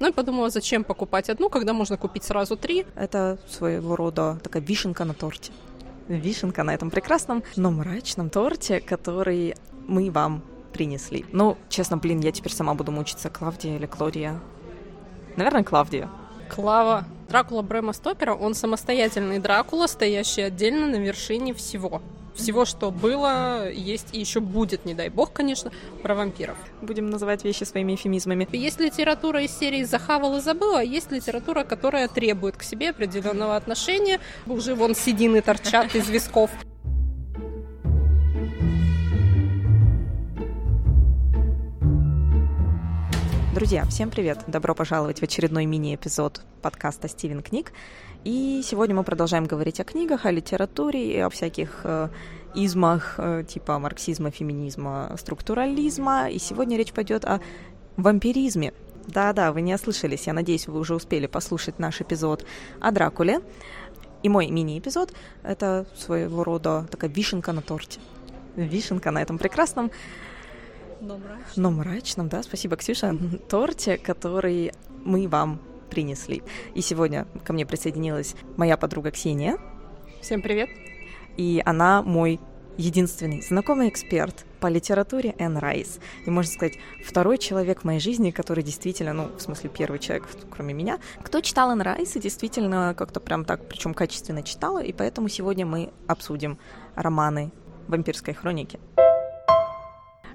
Ну и подумала, зачем покупать одну, когда можно купить сразу три. Это своего рода такая вишенка на торте. Вишенка на этом прекрасном, но мрачном торте, который мы вам принесли. Ну, честно, блин, я теперь сама буду мучиться, Клавдия или Клодия. Наверное, Клавдия. Клава. Дракула Брэма Стопера, он самостоятельный Дракула, стоящий отдельно на вершине всего. Всего, что было, есть и еще будет, не дай бог, конечно, про вампиров. Будем называть вещи своими эфемизмами. Есть литература из серии «Захавал и забыл», а есть литература, которая требует к себе определенного отношения. Уже вон седины торчат из висков. Друзья, всем привет! Добро пожаловать в очередной мини-эпизод подкаста «Стивен книг». И сегодня мы продолжаем говорить о книгах, о литературе о всяких э, измах э, типа марксизма, феминизма, структурализма. И сегодня речь пойдет о вампиризме. Да-да, вы не ослышались. Я надеюсь, вы уже успели послушать наш эпизод о Дракуле. И мой мини-эпизод — это своего рода такая вишенка на торте. Вишенка на этом прекрасном но мрачном. Но мрачном, да, спасибо, Ксюша, торте, который мы вам принесли. И сегодня ко мне присоединилась моя подруга Ксения. Всем привет. И она мой единственный знакомый эксперт по литературе Энн Райс. И, можно сказать, второй человек в моей жизни, который действительно, ну, в смысле, первый человек, кроме меня, кто читал Энн Райс и действительно как-то прям так, причем качественно читала, и поэтому сегодня мы обсудим романы вампирской хроники.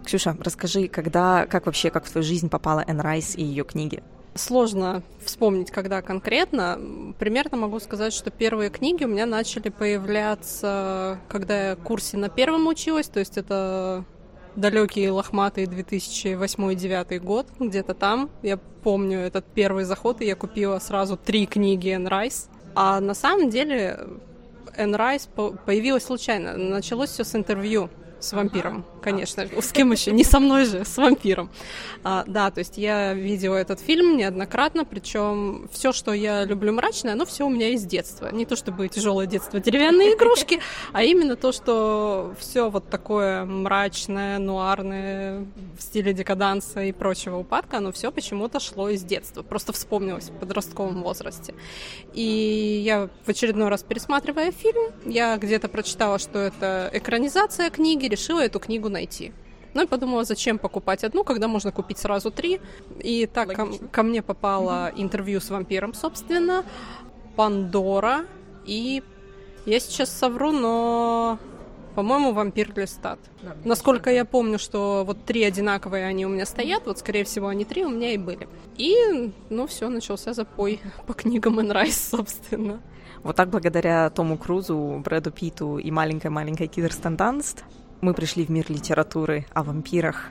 Ксюша, расскажи, когда, как вообще, как в твою жизнь попала Энн Райс и ее книги? Сложно вспомнить, когда конкретно. Примерно могу сказать, что первые книги у меня начали появляться, когда я в курсе на первом училась, то есть это далекий лохматый 2008-2009 год, где-то там. Я помню этот первый заход, и я купила сразу три книги Энн Райс. А на самом деле Энн Райс появилась случайно. Началось все с интервью с вампиром, конечно. С кем еще? Не со мной же, с вампиром. А, да, то есть я видела этот фильм неоднократно, причем все, что я люблю мрачное, оно все у меня из детства. Не то чтобы тяжелое детство, деревянные игрушки, а именно то, что все вот такое мрачное, нуарное в стиле декаданса и прочего упадка, оно все почему-то шло из детства. Просто вспомнилось в подростковом возрасте. И я в очередной раз пересматривая фильм, я где-то прочитала, что это экранизация книги, решила эту книгу найти. Ну и подумала, зачем покупать одну, когда можно купить сразу три. И так ко, ко мне попало интервью с вампиром, собственно, Пандора и я сейчас совру, но по-моему, вампир Листат. Да, Насколько я помню, что вот три одинаковые они у меня стоят, вот, скорее всего, они три у меня и были. И, ну, все, начался запой по книгам Энрайс, собственно. Вот так благодаря Тому Крузу, Брэду Питу и маленькой-маленькой Кирстен Данст мы пришли в мир литературы о вампирах.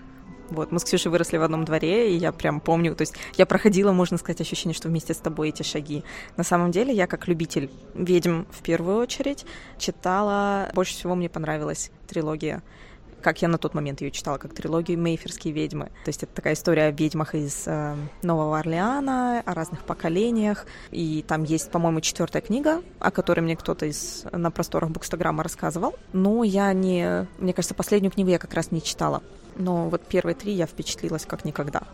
Вот, мы с Ксюшей выросли в одном дворе, и я прям помню, то есть я проходила, можно сказать, ощущение, что вместе с тобой эти шаги. На самом деле, я как любитель ведьм в первую очередь читала, больше всего мне понравилась трилогия как я на тот момент ее читала, как трилогию «Мейферские ведьмы». То есть это такая история о ведьмах из э, Нового Орлеана, о разных поколениях. И там есть, по-моему, четвертая книга, о которой мне кто-то из на просторах Букстаграма рассказывал. Но я не... Мне кажется, последнюю книгу я как раз не читала. Но вот первые три я впечатлилась как никогда.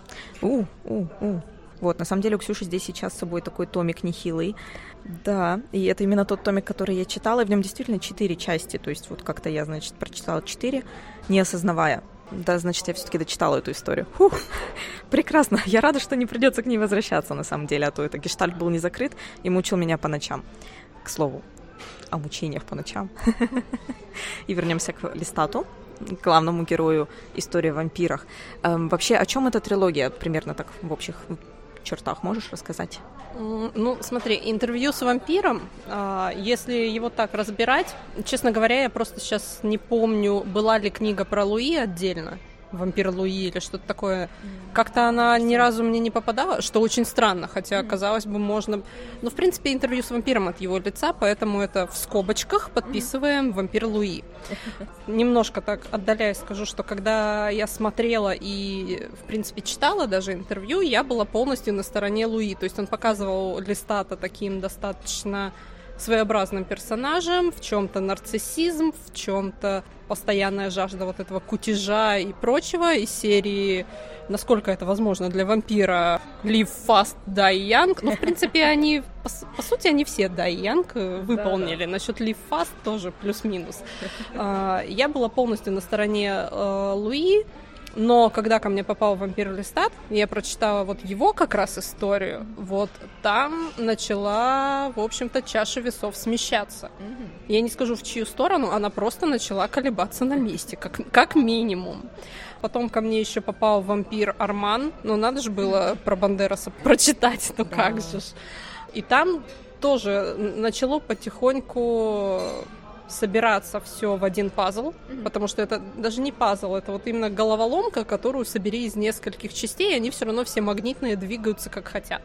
У, у, у. Вот, на самом деле у Ксюши здесь сейчас с собой такой томик нехилый. Да, и это именно тот томик, который я читала, и в нем действительно четыре части. То есть вот как-то я, значит, прочитала четыре, не осознавая. Да, значит, я все-таки дочитала эту историю. Фух, прекрасно. Я рада, что не придется к ней возвращаться, на самом деле, а то это гештальт был не закрыт и мучил меня по ночам. К слову, о мучениях по ночам. И вернемся к листату главному герою истории о вампирах. Эм, вообще, о чем эта трилогия примерно так в общих чертах можешь рассказать? Ну, смотри, интервью с вампиром, а, если его так разбирать, честно говоря, я просто сейчас не помню, была ли книга про Луи отдельно, вампир Луи или что-то такое. Как-то она ни разу мне не попадала, что очень странно, хотя, казалось бы, можно... Ну, в принципе, интервью с вампиром от его лица, поэтому это в скобочках подписываем «Вампир Луи». Немножко так отдаляясь скажу, что когда я смотрела и, в принципе, читала даже интервью, я была полностью на стороне Луи. То есть он показывал Листата таким достаточно своеобразным персонажем, в чем-то нарциссизм, в чем-то постоянная жажда вот этого кутежа и прочего из серии насколько это возможно для вампира Live Fast, Die Young. Ну, в принципе, они, по, по сути, они все Die Young выполнили. Да. Насчет Live Fast тоже плюс-минус. А, я была полностью на стороне э, Луи, но когда ко мне попал вампир Листат, я прочитала вот его как раз историю, вот там начала, в общем-то, чаша весов смещаться. Mm-hmm. Я не скажу в чью сторону, она просто начала колебаться на месте, как, как минимум. Потом ко мне еще попал вампир Арман. Ну, надо же было про Бандераса прочитать, ну да. как же. И там тоже начало потихоньку собираться все в один пазл, mm-hmm. потому что это даже не пазл, это вот именно головоломка, которую собери из нескольких частей, и они все равно все магнитные двигаются как хотят.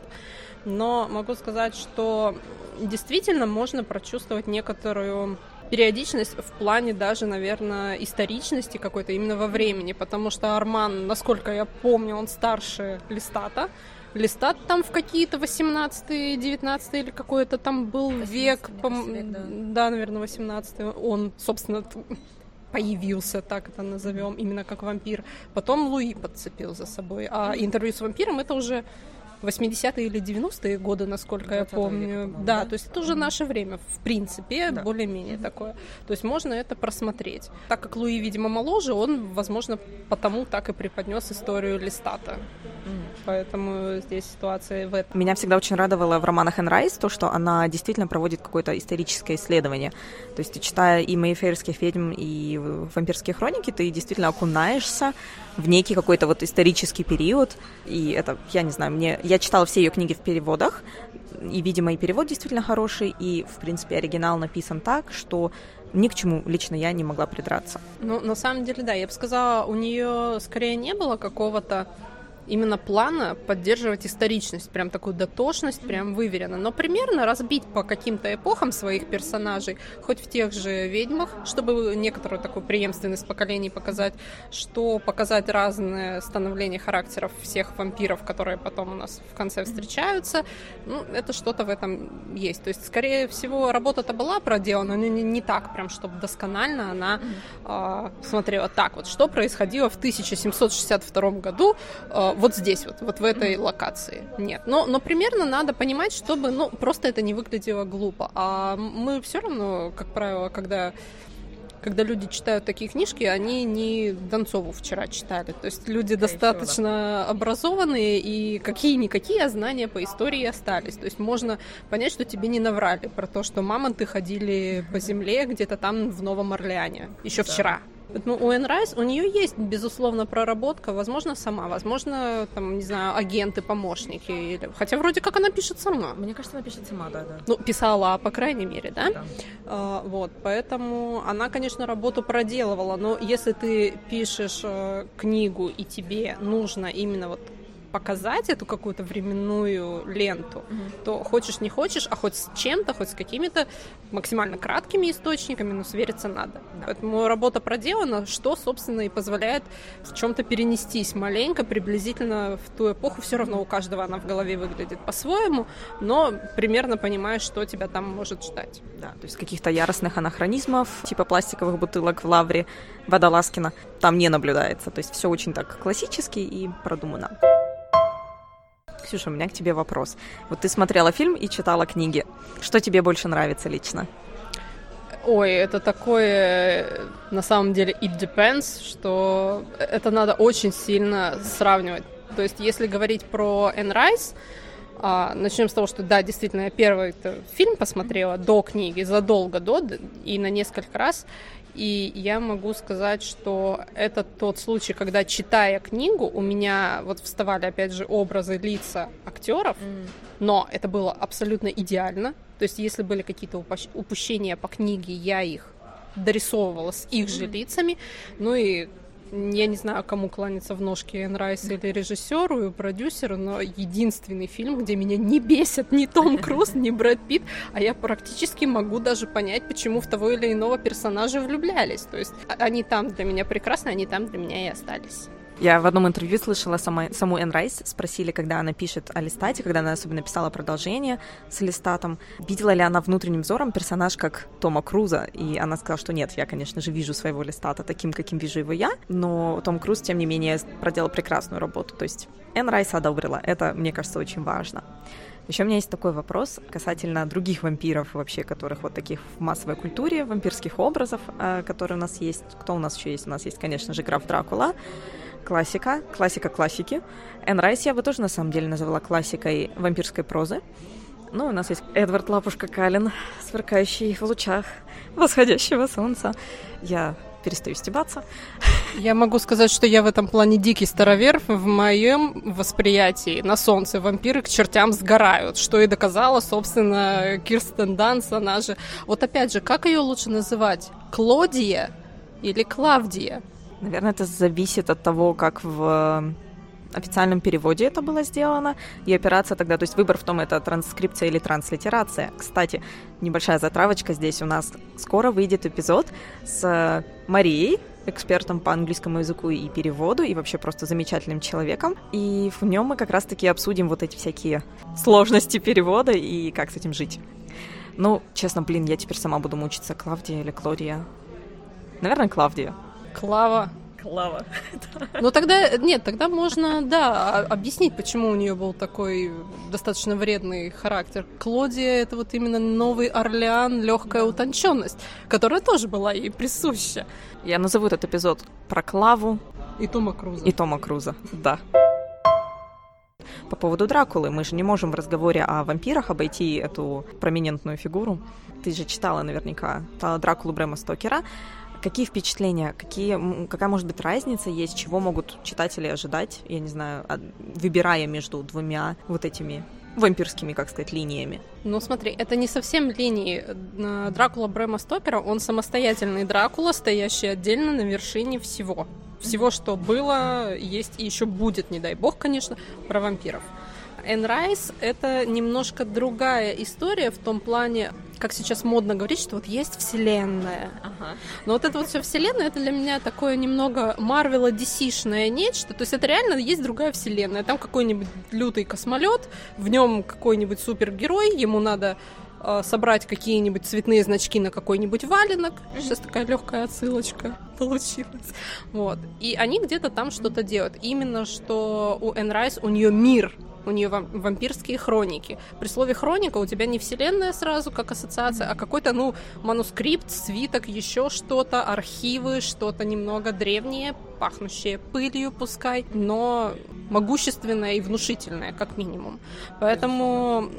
Но могу сказать, что действительно можно прочувствовать некоторую периодичность в плане даже, наверное, историчности какой-то именно во времени, потому что Арман, насколько я помню, он старше Листата. Листат там в какие-то 18 19 или какой-то там был 18, век, пом... век да. да, наверное, 18 Он, собственно, появился, так это назовем, именно как вампир. Потом Луи подцепил за собой. А интервью с вампиром это уже 80-е или 90-е годы, насколько я помню. Века, да, да, то есть это уже наше время, в принципе, да. более-менее такое. То есть можно это просмотреть. Так как Луи, видимо, моложе, он, возможно, потому так и преподнес историю Листата. Поэтому здесь ситуация в этом. Меня всегда очень радовало в романах Энн Райс то, что она действительно проводит какое-то историческое исследование. То есть, читая и «Мейфейрских ведьм», и «Вампирские хроники», ты действительно окунаешься в некий какой-то вот исторический период. И это, я не знаю, мне... Я читала все ее книги в переводах, и, видимо, и перевод действительно хороший, и, в принципе, оригинал написан так, что ни к чему лично я не могла придраться. Ну, на самом деле, да, я бы сказала, у нее скорее не было какого-то именно плана поддерживать историчность, прям такую дотошность, прям выверенно. Но примерно разбить по каким-то эпохам своих персонажей, хоть в тех же ведьмах, чтобы некоторую такую преемственность поколений показать, что показать разное становление характеров всех вампиров, которые потом у нас в конце встречаются. Ну, это что-то в этом есть. То есть, скорее всего, работа-то была проделана, но не, не так прям, чтобы досконально она э, смотрела так вот, что происходило в 1762 году э, вот здесь, вот, вот в этой локации. Нет. Но, но примерно надо понимать, чтобы, ну, просто это не выглядело глупо. А мы все равно, как правило, когда когда люди читают такие книжки, они не Донцову вчера читали. То есть люди Скорее достаточно всего, да. образованные, и какие-никакие знания по истории остались. То есть можно понять, что тебе не наврали про то, что мамонты ходили по земле где-то там в Новом Орлеане еще да. вчера. Ну, у Энн Райс, у нее есть, безусловно, проработка, возможно, сама, возможно, там, не знаю, агенты, помощники, или... хотя вроде как она пишет сама. Мне кажется, она пишет сама, да, да. Ну, писала, по крайней мере, да? да. А, вот, поэтому она, конечно, работу проделывала, но если ты пишешь э, книгу, и тебе нужно именно вот показать эту какую-то временную ленту, mm-hmm. то хочешь не хочешь, а хоть с чем-то, хоть с какими-то максимально краткими источниками, но свериться надо. Да. Поэтому работа проделана, что, собственно, и позволяет в чем-то перенестись маленько, приблизительно в ту эпоху. Все равно у каждого она в голове выглядит по-своему, но примерно понимаешь, что тебя там может ждать. Да, то есть каких-то яростных анахронизмов, типа пластиковых бутылок в лавре Водолазкина, там не наблюдается. То есть все очень так классически и продумано. Ксюша, у меня к тебе вопрос. Вот ты смотрела фильм и читала книги. Что тебе больше нравится лично? Ой, это такое, на самом деле, it depends, что это надо очень сильно сравнивать. То есть, если говорить про Энн Райс, начнем с того, что да, действительно, я первый фильм посмотрела до книги, задолго до, и на несколько раз. И я могу сказать, что это тот случай, когда, читая книгу, у меня вот вставали, опять же, образы, лица актеров, mm. но это было абсолютно идеально. То есть, если были какие-то упущения по книге, я их дорисовывала с их же лицами. Ну и я не знаю, кому кланяться в ножки Энн Райс или режиссеру и продюсеру, но единственный фильм, где меня не бесит ни Том Круз, ни Брэд Питт, а я практически могу даже понять, почему в того или иного персонажа влюблялись. То есть а, они там для меня прекрасны, они там для меня и остались. Я в одном интервью слышала сама, саму Энн Райс, спросили, когда она пишет о Листате, когда она особенно писала продолжение с Листатом, видела ли она внутренним взором персонаж как Тома Круза, и она сказала, что нет, я, конечно же, вижу своего Листата таким, каким вижу его я, но Том Круз, тем не менее, проделал прекрасную работу, то есть Энн Райс одобрила, это, мне кажется, очень важно. Еще у меня есть такой вопрос касательно других вампиров вообще, которых вот таких в массовой культуре, вампирских образов, э, которые у нас есть. Кто у нас еще есть? У нас есть, конечно же, граф Дракула, классика, классика классики. Энн Райс я бы тоже на самом деле называла классикой вампирской прозы. Ну, у нас есть Эдвард Лапушка Калин, сверкающий в лучах восходящего солнца. Я перестаю стебаться. Я могу сказать, что я в этом плане дикий старовер. В моем восприятии на солнце вампиры к чертям сгорают, что и доказала, собственно, Кирстен Данс, она же... Вот опять же, как ее лучше называть? Клодия или Клавдия? Наверное, это зависит от того, как в официальном переводе это было сделано, и операция тогда, то есть выбор в том, это транскрипция или транслитерация. Кстати, небольшая затравочка здесь у нас. Скоро выйдет эпизод с Марией, экспертом по английскому языку и переводу, и вообще просто замечательным человеком. И в нем мы как раз-таки обсудим вот эти всякие сложности перевода и как с этим жить. Ну, честно, блин, я теперь сама буду мучиться, Клавдия или Клодия. Наверное, Клавдия. Клава. Клава. Ну тогда, нет, тогда можно, да, объяснить, почему у нее был такой достаточно вредный характер. Клодия это вот именно новый Орлеан, легкая утонченность, которая тоже была ей присуща. Я назову этот эпизод про Клаву. И Тома Круза. И Тома Круза, да. По поводу Дракулы, мы же не можем в разговоре о вампирах обойти эту проминентную фигуру. Ты же читала наверняка Дракулу Брэма Стокера. Какие впечатления, какие, какая может быть разница есть, чего могут читатели ожидать, я не знаю, выбирая между двумя вот этими вампирскими, как сказать, линиями. Ну, смотри, это не совсем линии. Дракула Брэма Стокера, он самостоятельный Дракула, стоящий отдельно на вершине всего. Всего, что было, есть и еще будет, не дай бог, конечно, про вампиров. Энн Райс — это немножко другая история в том плане, как сейчас модно говорить, что вот есть вселенная. Ага. Но вот это вот все вселенная, это для меня такое немного Марвела DC-шное нечто. То есть это реально есть другая вселенная. Там какой-нибудь лютый космолет, в нем какой-нибудь супергерой, ему надо э, собрать какие-нибудь цветные значки на какой-нибудь валенок. Сейчас такая легкая отсылочка получилась. Вот. И они где-то там что-то делают. Именно что у Энн Райс, у нее мир у нее вампирские хроники. При слове хроника у тебя не вселенная сразу как ассоциация, а какой-то, ну, манускрипт, свиток, еще что-то, архивы, что-то немного древнее, пахнущее пылью пускай, но могущественное и внушительное, как минимум. Поэтому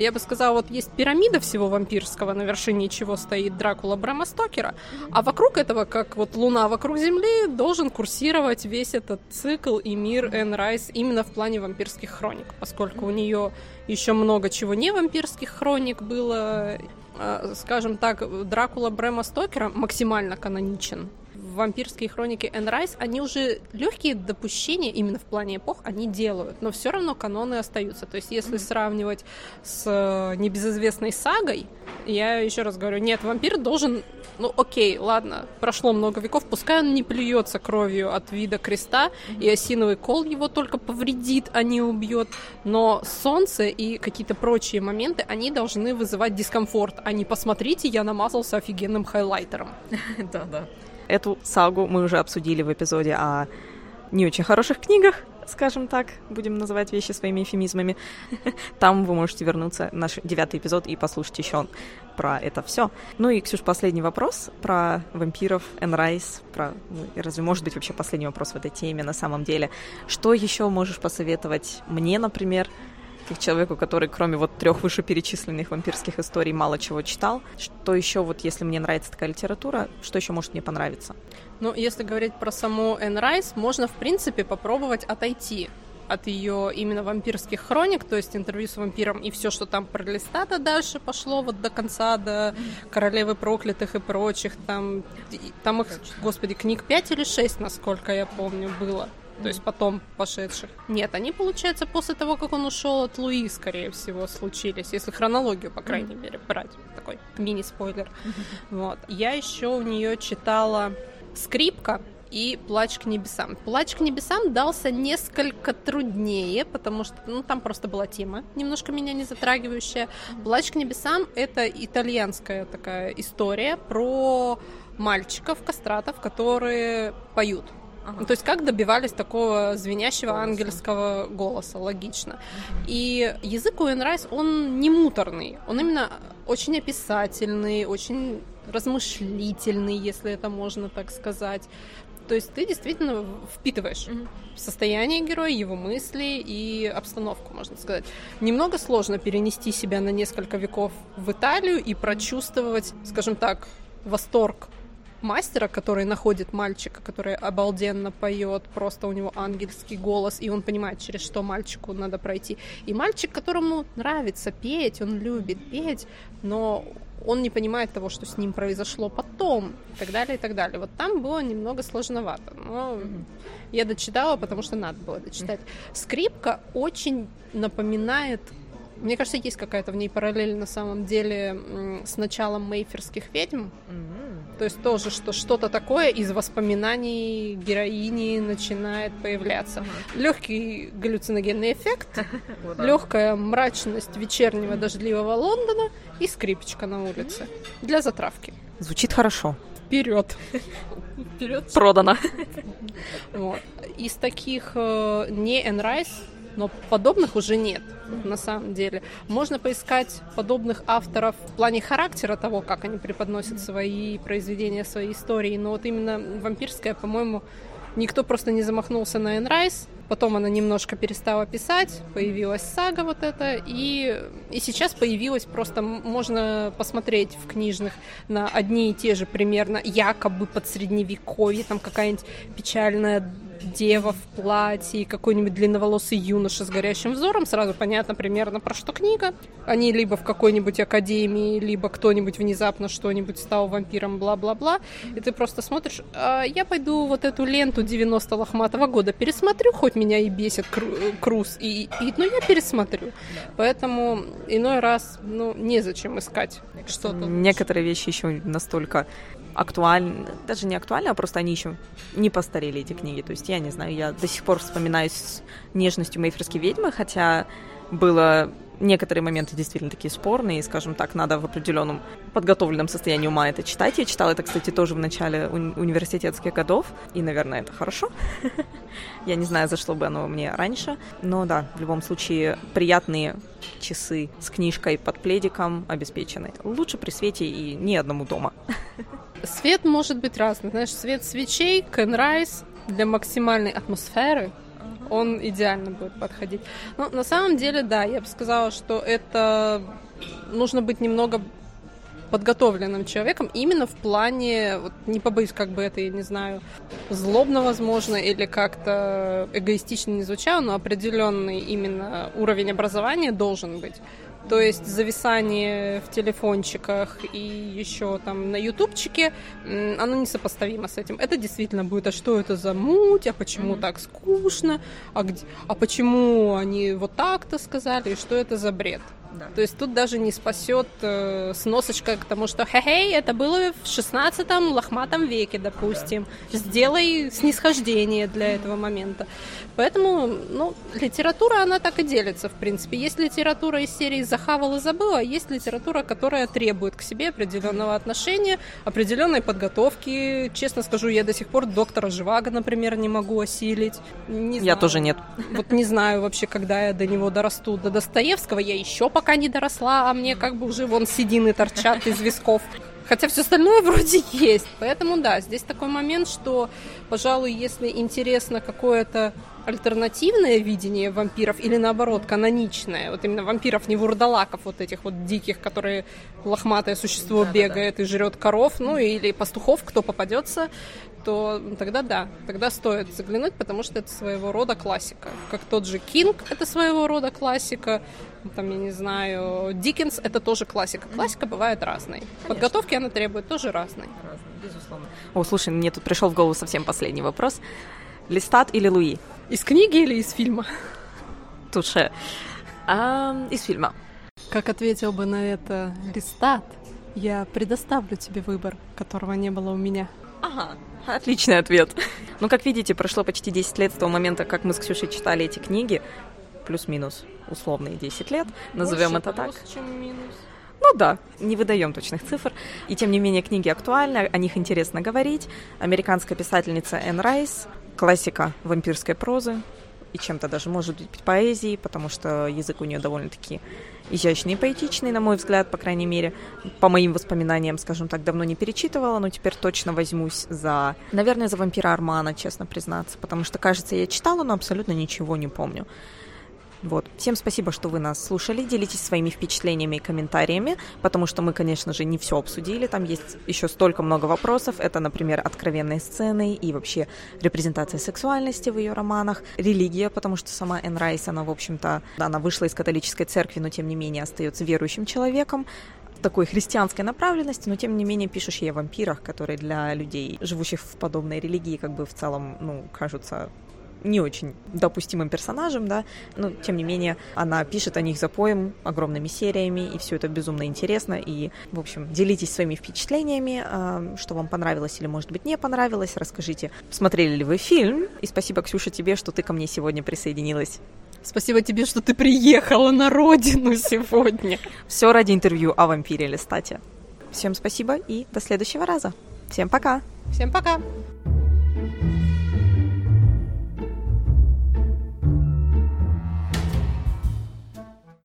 я бы сказала, вот есть пирамида всего вампирского, на вершине чего стоит Дракула Брэма Стокера, а вокруг этого, как вот Луна вокруг Земли, должен курсировать весь этот цикл и мир Энн Райс именно в плане вампирских хроник, поскольку у нее еще много чего не вампирских хроник было. А, скажем так, Дракула Брэма Стокера максимально каноничен вампирские хроники Энн Райс, они уже легкие допущения именно в плане эпох они делают, но все равно каноны остаются. То есть, если mm-hmm. сравнивать с э, небезызвестной сагой, я еще раз говорю, нет, вампир должен, ну окей, ладно, прошло много веков, пускай он не плюется кровью от вида креста, mm-hmm. и осиновый кол его только повредит, а не убьет, но солнце и какие-то прочие моменты, они должны вызывать дискомфорт, а не посмотрите, я намазался офигенным хайлайтером. Да-да. Эту сагу мы уже обсудили в эпизоде о не очень хороших книгах, скажем так, будем называть вещи своими эфемизмами. Там вы можете вернуться наш девятый эпизод и послушать еще про это все. Ну и, Ксюш, последний вопрос про вампиров, Энрайс, про, ну, разве может быть вообще последний вопрос в этой теме на самом деле? Что еще можешь посоветовать мне, например, как человеку, который кроме вот трех вышеперечисленных вампирских историй мало чего читал. Что еще, вот если мне нравится такая литература, что еще может мне понравиться? Ну, если говорить про саму Энн Райс, можно, в принципе, попробовать отойти от ее именно вампирских хроник, то есть интервью с вампиром и все, что там про Листата дальше пошло вот до конца, до Королевы проклятых и прочих, там, там их, господи, книг 5 или 6, насколько я помню, было то есть потом пошедших. Нет, они, получается, после того, как он ушел от Луи, скорее всего, случились, если хронологию, по крайней мере, брать. Такой мини-спойлер. Вот. Я еще у нее читала «Скрипка», и «Плач к небесам». «Плач к небесам» дался несколько труднее, потому что ну, там просто была тема, немножко меня не затрагивающая. «Плач к небесам» — это итальянская такая история про мальчиков, кастратов, которые поют. Ага. То есть как добивались такого звенящего голоса. ангельского голоса, логично. И язык у Энрайс, он не муторный, он именно очень описательный, очень размышлительный, если это можно так сказать. То есть ты действительно впитываешь mm-hmm. состояние героя, его мысли и обстановку, можно сказать. Немного сложно перенести себя на несколько веков в Италию и прочувствовать, скажем так, восторг мастера, который находит мальчика, который обалденно поет, просто у него ангельский голос, и он понимает, через что мальчику надо пройти. И мальчик, которому нравится петь, он любит петь, но он не понимает того, что с ним произошло потом, и так далее, и так далее. Вот там было немного сложновато, но я дочитала, потому что надо было дочитать. Скрипка очень напоминает мне кажется, есть какая-то в ней параллель на самом деле с началом мейферских ведьм. Mm-hmm. То есть тоже, что что-то такое из воспоминаний героини начинает появляться. Легкий галлюциногенный эффект, легкая мрачность вечернего дождливого Лондона и скрипочка на улице для затравки. Звучит хорошо. Вперед! Вперед! Продано. Вот. Из таких э, не Энрайс но подобных уже нет на самом деле. Можно поискать подобных авторов в плане характера того, как они преподносят свои произведения, свои истории, но вот именно вампирская, по-моему, никто просто не замахнулся на Энрайс, потом она немножко перестала писать, появилась сага вот эта, и, и сейчас появилась просто, можно посмотреть в книжных на одни и те же примерно, якобы под средневековье, там какая-нибудь печальная дева в платье, какой-нибудь длинноволосый юноша с горящим взором, сразу понятно примерно про что книга. Они либо в какой-нибудь академии, либо кто-нибудь внезапно что-нибудь стал вампиром, бла-бла-бла. И ты просто смотришь, а я пойду вот эту ленту 90 лохматого года пересмотрю, хоть меня и бесит Круз, и, и ну я пересмотрю. Поэтому иной раз, ну, незачем искать что-то. Некоторые вещи еще настолько актуальны, даже не актуальны, а просто они еще не постарели, эти книги. То есть я не знаю, я до сих пор вспоминаю с нежностью Мейферской ведьмы, хотя было некоторые моменты действительно такие спорные, и, скажем так, надо в определенном подготовленном состоянии ума это читать. Я читала это, кстати, тоже в начале уни- университетских годов, и, наверное, это хорошо. Я не знаю, зашло бы оно мне раньше, но да, в любом случае, приятные часы с книжкой под пледиком обеспечены. Лучше при свете и ни одному дома. Свет может быть разный. Знаешь, свет свечей, Кенрайс для максимальной атмосферы, он идеально будет подходить. Но на самом деле, да, я бы сказала, что это нужно быть немного подготовленным человеком именно в плане, вот не побоюсь, как бы это, я не знаю, злобно, возможно, или как-то эгоистично не звучало, но определенный именно уровень образования должен быть. То есть зависание в телефончиках и еще там на ютубчике, оно несопоставимо с этим. Это действительно будет, а что это за муть, а почему mm-hmm. так скучно, а, где, а почему они вот так-то сказали, и что это за бред. Да. То есть тут даже не спасет э, сносочка к тому, что хе-хей, это было в 16-м лохматом веке, допустим. Да. Сделай снисхождение для этого момента. Поэтому, ну, литература, она так и делится, в принципе. Есть литература из серии «Захавал и забыл», а есть литература, которая требует к себе определенного отношения, определенной подготовки. Честно скажу, я до сих пор доктора Живаго, например, не могу осилить. Не я тоже нет. Вот не знаю вообще, когда я до него дорасту. До Достоевского я еще пока не доросла, а мне как бы уже вон седины торчат из висков. Хотя все остальное вроде есть. Поэтому да, здесь такой момент, что, пожалуй, если интересно какое-то альтернативное видение вампиров или наоборот каноничное, вот именно вампиров не вурдалаков вот этих вот диких, которые лохматое существо да, бегает да, да. и жрет коров, ну или пастухов, кто попадется, то тогда да, тогда стоит заглянуть, потому что это своего рода классика. Как тот же Кинг это своего рода классика, там, я не знаю, Диккенс это тоже классика. Классика бывает разной. Конечно. Подготовки она требует тоже разной. Разной, безусловно. О, слушай, мне тут пришел в голову совсем последний вопрос. Листат или Луи? Из книги или из фильма? Туше. А, из фильма. Как ответил бы на это Листат, я предоставлю тебе выбор, которого не было у меня. Ага, Отличный ответ. Ну, как видите, прошло почти 10 лет с того момента, как мы с Ксюшей читали эти книги. Плюс-минус условные 10 лет, назовем это так. чем минус. Ну да, не выдаем точных цифр. И тем не менее книги актуальны, о них интересно говорить. Американская писательница Энн Райс, классика вампирской прозы, и чем-то даже может быть поэзией, потому что язык у нее довольно-таки изящный и поэтичный, на мой взгляд, по крайней мере. По моим воспоминаниям, скажем так, давно не перечитывала, но теперь точно возьмусь за, наверное, за вампира Армана, честно признаться, потому что, кажется, я читала, но абсолютно ничего не помню. Вот. Всем спасибо, что вы нас слушали. Делитесь своими впечатлениями и комментариями, потому что мы, конечно же, не все обсудили. Там есть еще столько много вопросов. Это, например, откровенные сцены и вообще репрезентация сексуальности в ее романах, религия, потому что сама Энн Райс, она, в общем-то, она вышла из католической церкви, но тем не менее остается верующим человеком такой христианской направленности, но тем не менее пишущей о вампирах, которые для людей, живущих в подобной религии, как бы в целом, ну, кажутся не очень допустимым персонажем, да, но тем не менее она пишет о них за поем огромными сериями, и все это безумно интересно, и, в общем, делитесь своими впечатлениями, а, что вам понравилось или, может быть, не понравилось, расскажите, смотрели ли вы фильм, и спасибо, Ксюша, тебе, что ты ко мне сегодня присоединилась. Спасибо тебе, что ты приехала на родину сегодня. Все ради интервью о вампире Листате. Всем спасибо и до следующего раза. Всем пока. Всем пока.